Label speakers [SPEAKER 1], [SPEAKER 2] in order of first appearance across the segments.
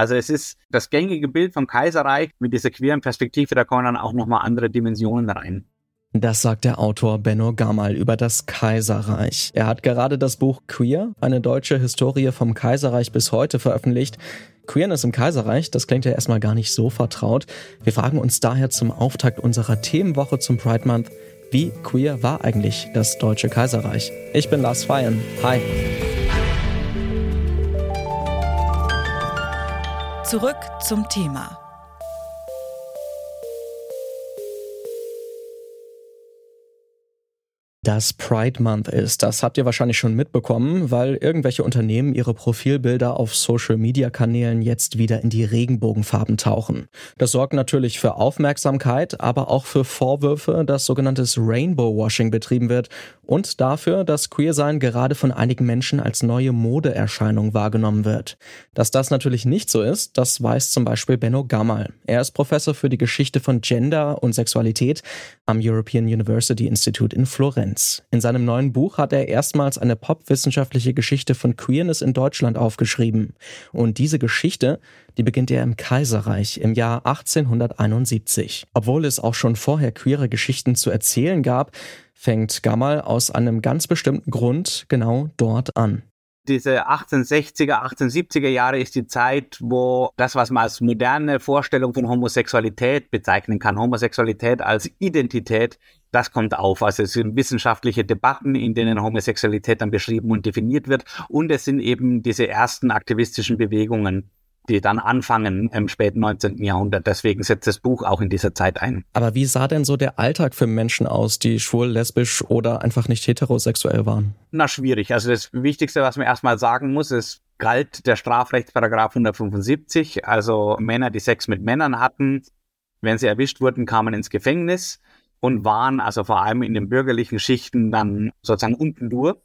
[SPEAKER 1] Also es ist das gängige Bild vom Kaiserreich mit dieser queeren Perspektive, da kommen dann auch nochmal andere Dimensionen rein.
[SPEAKER 2] Das sagt der Autor Benno Gamal über das Kaiserreich. Er hat gerade das Buch Queer, eine deutsche Historie vom Kaiserreich bis heute veröffentlicht. Queerness im Kaiserreich, das klingt ja erstmal gar nicht so vertraut. Wir fragen uns daher zum Auftakt unserer Themenwoche zum Pride Month, wie queer war eigentlich das Deutsche Kaiserreich? Ich bin Lars Feyen. Hi.
[SPEAKER 3] Zurück zum Thema.
[SPEAKER 2] Dass Pride Month ist. Das habt ihr wahrscheinlich schon mitbekommen, weil irgendwelche Unternehmen ihre Profilbilder auf Social-Media-Kanälen jetzt wieder in die Regenbogenfarben tauchen. Das sorgt natürlich für Aufmerksamkeit, aber auch für Vorwürfe, dass sogenanntes Rainbow-Washing betrieben wird und dafür, dass Queersein gerade von einigen Menschen als neue Modeerscheinung wahrgenommen wird. Dass das natürlich nicht so ist, das weiß zum Beispiel Benno Gamal. Er ist Professor für die Geschichte von Gender und Sexualität am European University Institute in Florenz. Science. In seinem neuen Buch hat er erstmals eine popwissenschaftliche Geschichte von Queerness in Deutschland aufgeschrieben. Und diese Geschichte, die beginnt er im Kaiserreich im Jahr 1871. Obwohl es auch schon vorher queere Geschichten zu erzählen gab, fängt Gamal aus einem ganz bestimmten Grund genau dort an
[SPEAKER 1] diese 1860er, 1870er Jahre ist die Zeit, wo das, was man als moderne Vorstellung von Homosexualität bezeichnen kann, Homosexualität als Identität, das kommt auf. Also es sind wissenschaftliche Debatten, in denen Homosexualität dann beschrieben und definiert wird. Und es sind eben diese ersten aktivistischen Bewegungen, die dann anfangen im späten 19. Jahrhundert. Deswegen setzt das Buch auch in dieser Zeit ein.
[SPEAKER 2] Aber wie sah denn so der Alltag für Menschen aus, die schwul, lesbisch oder einfach nicht heterosexuell waren?
[SPEAKER 1] Na, schwierig. Also das Wichtigste, was man erstmal sagen muss, ist, galt der Strafrechtsparagraf 175, also Männer, die Sex mit Männern hatten, wenn sie erwischt wurden, kamen ins Gefängnis und waren also vor allem in den bürgerlichen Schichten dann sozusagen unten durch,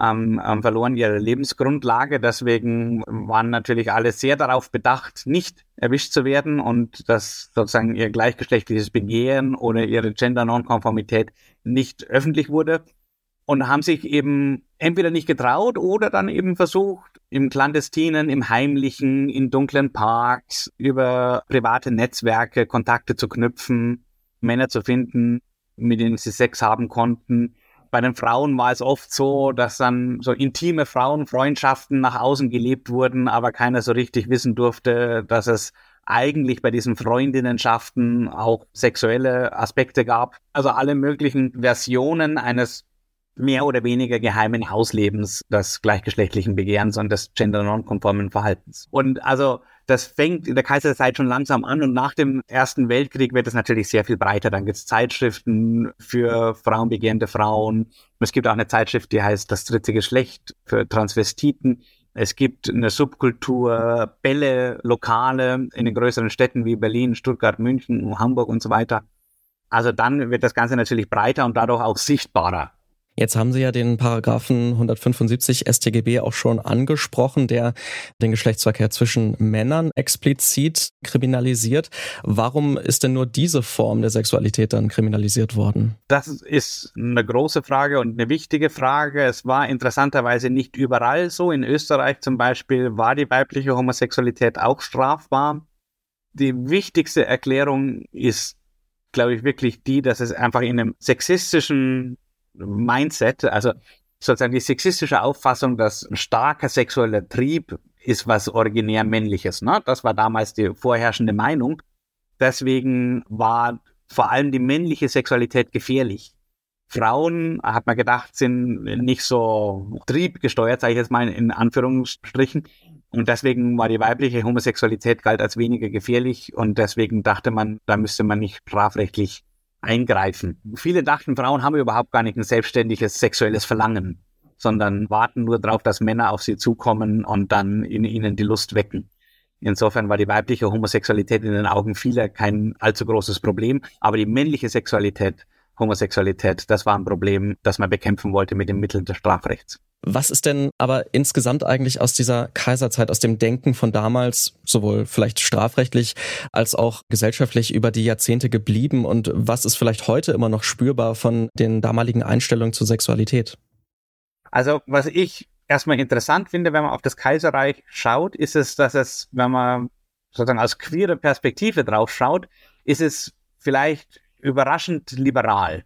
[SPEAKER 1] ähm, ähm, verloren ihre Lebensgrundlage. Deswegen waren natürlich alle sehr darauf bedacht, nicht erwischt zu werden und dass sozusagen ihr gleichgeschlechtliches Begehren oder ihre Gender-Nonkonformität nicht öffentlich wurde und haben sich eben entweder nicht getraut oder dann eben versucht, im Clandestinen, im Heimlichen, in dunklen Parks, über private Netzwerke Kontakte zu knüpfen Männer zu finden, mit denen sie Sex haben konnten. Bei den Frauen war es oft so, dass dann so intime Frauenfreundschaften nach außen gelebt wurden, aber keiner so richtig wissen durfte, dass es eigentlich bei diesen Freundinnenschaften auch sexuelle Aspekte gab. Also alle möglichen Versionen eines mehr oder weniger geheimen Hauslebens des gleichgeschlechtlichen Begehrens und des gender-nonkonformen Verhaltens. Und also das fängt in der Kaiserzeit schon langsam an und nach dem Ersten Weltkrieg wird es natürlich sehr viel breiter. Dann gibt es Zeitschriften für frauenbegehrende Frauen. Es gibt auch eine Zeitschrift, die heißt Das dritte Geschlecht für Transvestiten. Es gibt eine Subkultur, Bälle, Lokale in den größeren Städten wie Berlin, Stuttgart, München, Hamburg und so weiter. Also dann wird das Ganze natürlich breiter und dadurch auch sichtbarer.
[SPEAKER 2] Jetzt haben Sie ja den Paragraphen 175 StGB auch schon angesprochen, der den Geschlechtsverkehr zwischen Männern explizit kriminalisiert. Warum ist denn nur diese Form der Sexualität dann kriminalisiert worden?
[SPEAKER 1] Das ist eine große Frage und eine wichtige Frage. Es war interessanterweise nicht überall so. In Österreich zum Beispiel war die weibliche Homosexualität auch strafbar. Die wichtigste Erklärung ist glaube ich, wirklich die, dass es einfach in einem sexistischen Mindset, also sozusagen die sexistische Auffassung, dass ein starker sexueller Trieb ist was originär männliches. Ne? Das war damals die vorherrschende Meinung. Deswegen war vor allem die männliche Sexualität gefährlich. Frauen, hat man gedacht, sind nicht so triebgesteuert, sage ich jetzt mal in Anführungsstrichen. Und deswegen war die weibliche Homosexualität galt als weniger gefährlich und deswegen dachte man, da müsste man nicht strafrechtlich eingreifen. Viele dachten, Frauen haben überhaupt gar nicht ein selbstständiges sexuelles Verlangen, sondern warten nur darauf, dass Männer auf sie zukommen und dann in ihnen die Lust wecken. Insofern war die weibliche Homosexualität in den Augen vieler kein allzu großes Problem, aber die männliche Sexualität, Homosexualität, das war ein Problem, das man bekämpfen wollte mit den Mitteln des Strafrechts.
[SPEAKER 2] Was ist denn aber insgesamt eigentlich aus dieser Kaiserzeit, aus dem Denken von damals, sowohl vielleicht strafrechtlich als auch gesellschaftlich über die Jahrzehnte geblieben und was ist vielleicht heute immer noch spürbar von den damaligen Einstellungen zur Sexualität?
[SPEAKER 1] Also was ich erstmal interessant finde, wenn man auf das Kaiserreich schaut, ist es, dass es, wenn man sozusagen aus queerer Perspektive drauf schaut, ist es vielleicht überraschend liberal.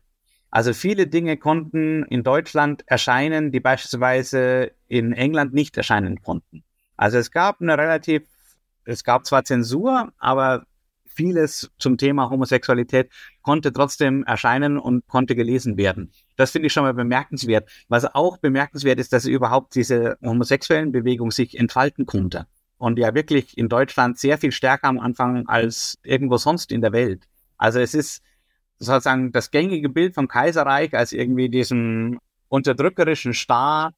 [SPEAKER 1] Also viele Dinge konnten in Deutschland erscheinen, die beispielsweise in England nicht erscheinen konnten. Also es gab eine relativ, es gab zwar Zensur, aber vieles zum Thema Homosexualität konnte trotzdem erscheinen und konnte gelesen werden. Das finde ich schon mal bemerkenswert. Was auch bemerkenswert ist, dass überhaupt diese homosexuellen Bewegung sich entfalten konnte. Und ja wirklich in Deutschland sehr viel stärker am Anfang als irgendwo sonst in der Welt. Also es ist sozusagen das gängige Bild vom Kaiserreich als irgendwie diesem unterdrückerischen Staat,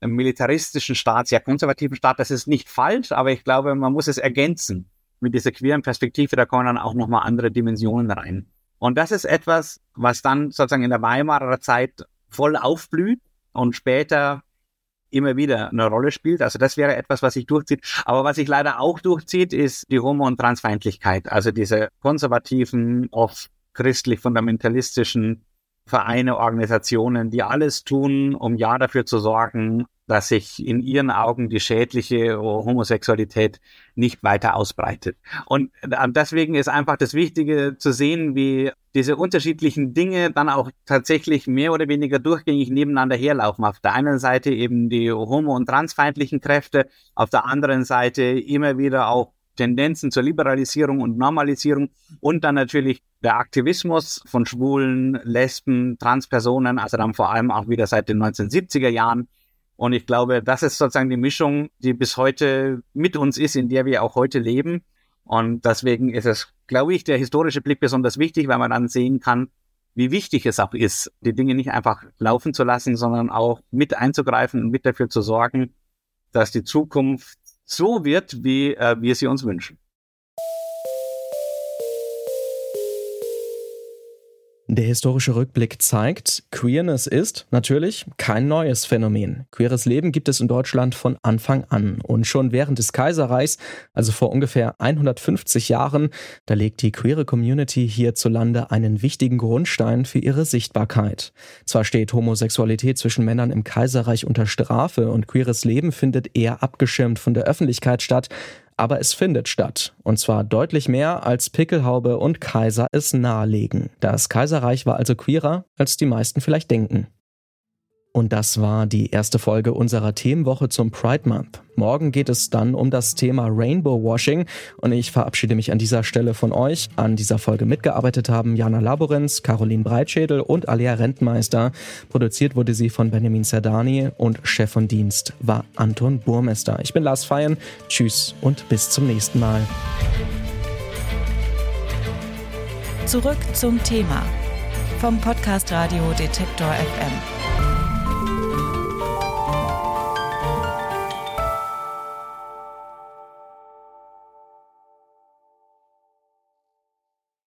[SPEAKER 1] militaristischen Staat, sehr konservativen Staat. Das ist nicht falsch, aber ich glaube, man muss es ergänzen mit dieser queeren Perspektive, da kommen dann auch nochmal andere Dimensionen rein. Und das ist etwas, was dann sozusagen in der Weimarer Zeit voll aufblüht und später immer wieder eine Rolle spielt. Also das wäre etwas, was sich durchzieht. Aber was sich leider auch durchzieht, ist die Homo- und Transfeindlichkeit. Also diese konservativen, oft christlich-fundamentalistischen Vereine, Organisationen, die alles tun, um ja dafür zu sorgen, dass sich in ihren Augen die schädliche Homosexualität nicht weiter ausbreitet. Und äh, deswegen ist einfach das Wichtige zu sehen, wie diese unterschiedlichen Dinge dann auch tatsächlich mehr oder weniger durchgängig nebeneinander herlaufen. Auf der einen Seite eben die homo- und transfeindlichen Kräfte, auf der anderen Seite immer wieder auch Tendenzen zur Liberalisierung und Normalisierung und dann natürlich der Aktivismus von Schwulen, Lesben, Transpersonen, also dann vor allem auch wieder seit den 1970er Jahren und ich glaube, das ist sozusagen die Mischung, die bis heute mit uns ist, in der wir auch heute leben. Und deswegen ist es, glaube ich, der historische Blick besonders wichtig, weil man dann sehen kann, wie wichtig es auch ist, die Dinge nicht einfach laufen zu lassen, sondern auch mit einzugreifen und mit dafür zu sorgen, dass die Zukunft so wird, wie äh, wir sie uns wünschen.
[SPEAKER 2] Der historische Rückblick zeigt, Queerness ist natürlich kein neues Phänomen. Queeres Leben gibt es in Deutschland von Anfang an. Und schon während des Kaiserreichs, also vor ungefähr 150 Jahren, da legt die queere Community hierzulande einen wichtigen Grundstein für ihre Sichtbarkeit. Zwar steht Homosexualität zwischen Männern im Kaiserreich unter Strafe und queeres Leben findet eher abgeschirmt von der Öffentlichkeit statt, aber es findet statt. Und zwar deutlich mehr, als Pickelhaube und Kaiser es nahelegen. Das Kaiserreich war also queerer, als die meisten vielleicht denken. Und das war die erste Folge unserer Themenwoche zum Pride Month. Morgen geht es dann um das Thema Rainbow Washing und ich verabschiede mich an dieser Stelle von euch. An dieser Folge mitgearbeitet haben Jana Laborenz, Caroline Breitschädel und Alia Rentmeister. Produziert wurde sie von Benjamin Zerdani und Chef von Dienst war Anton Burmester. Ich bin Lars Feyen. Tschüss und bis zum nächsten Mal.
[SPEAKER 3] Zurück zum Thema vom Podcast Radio Detektor FM.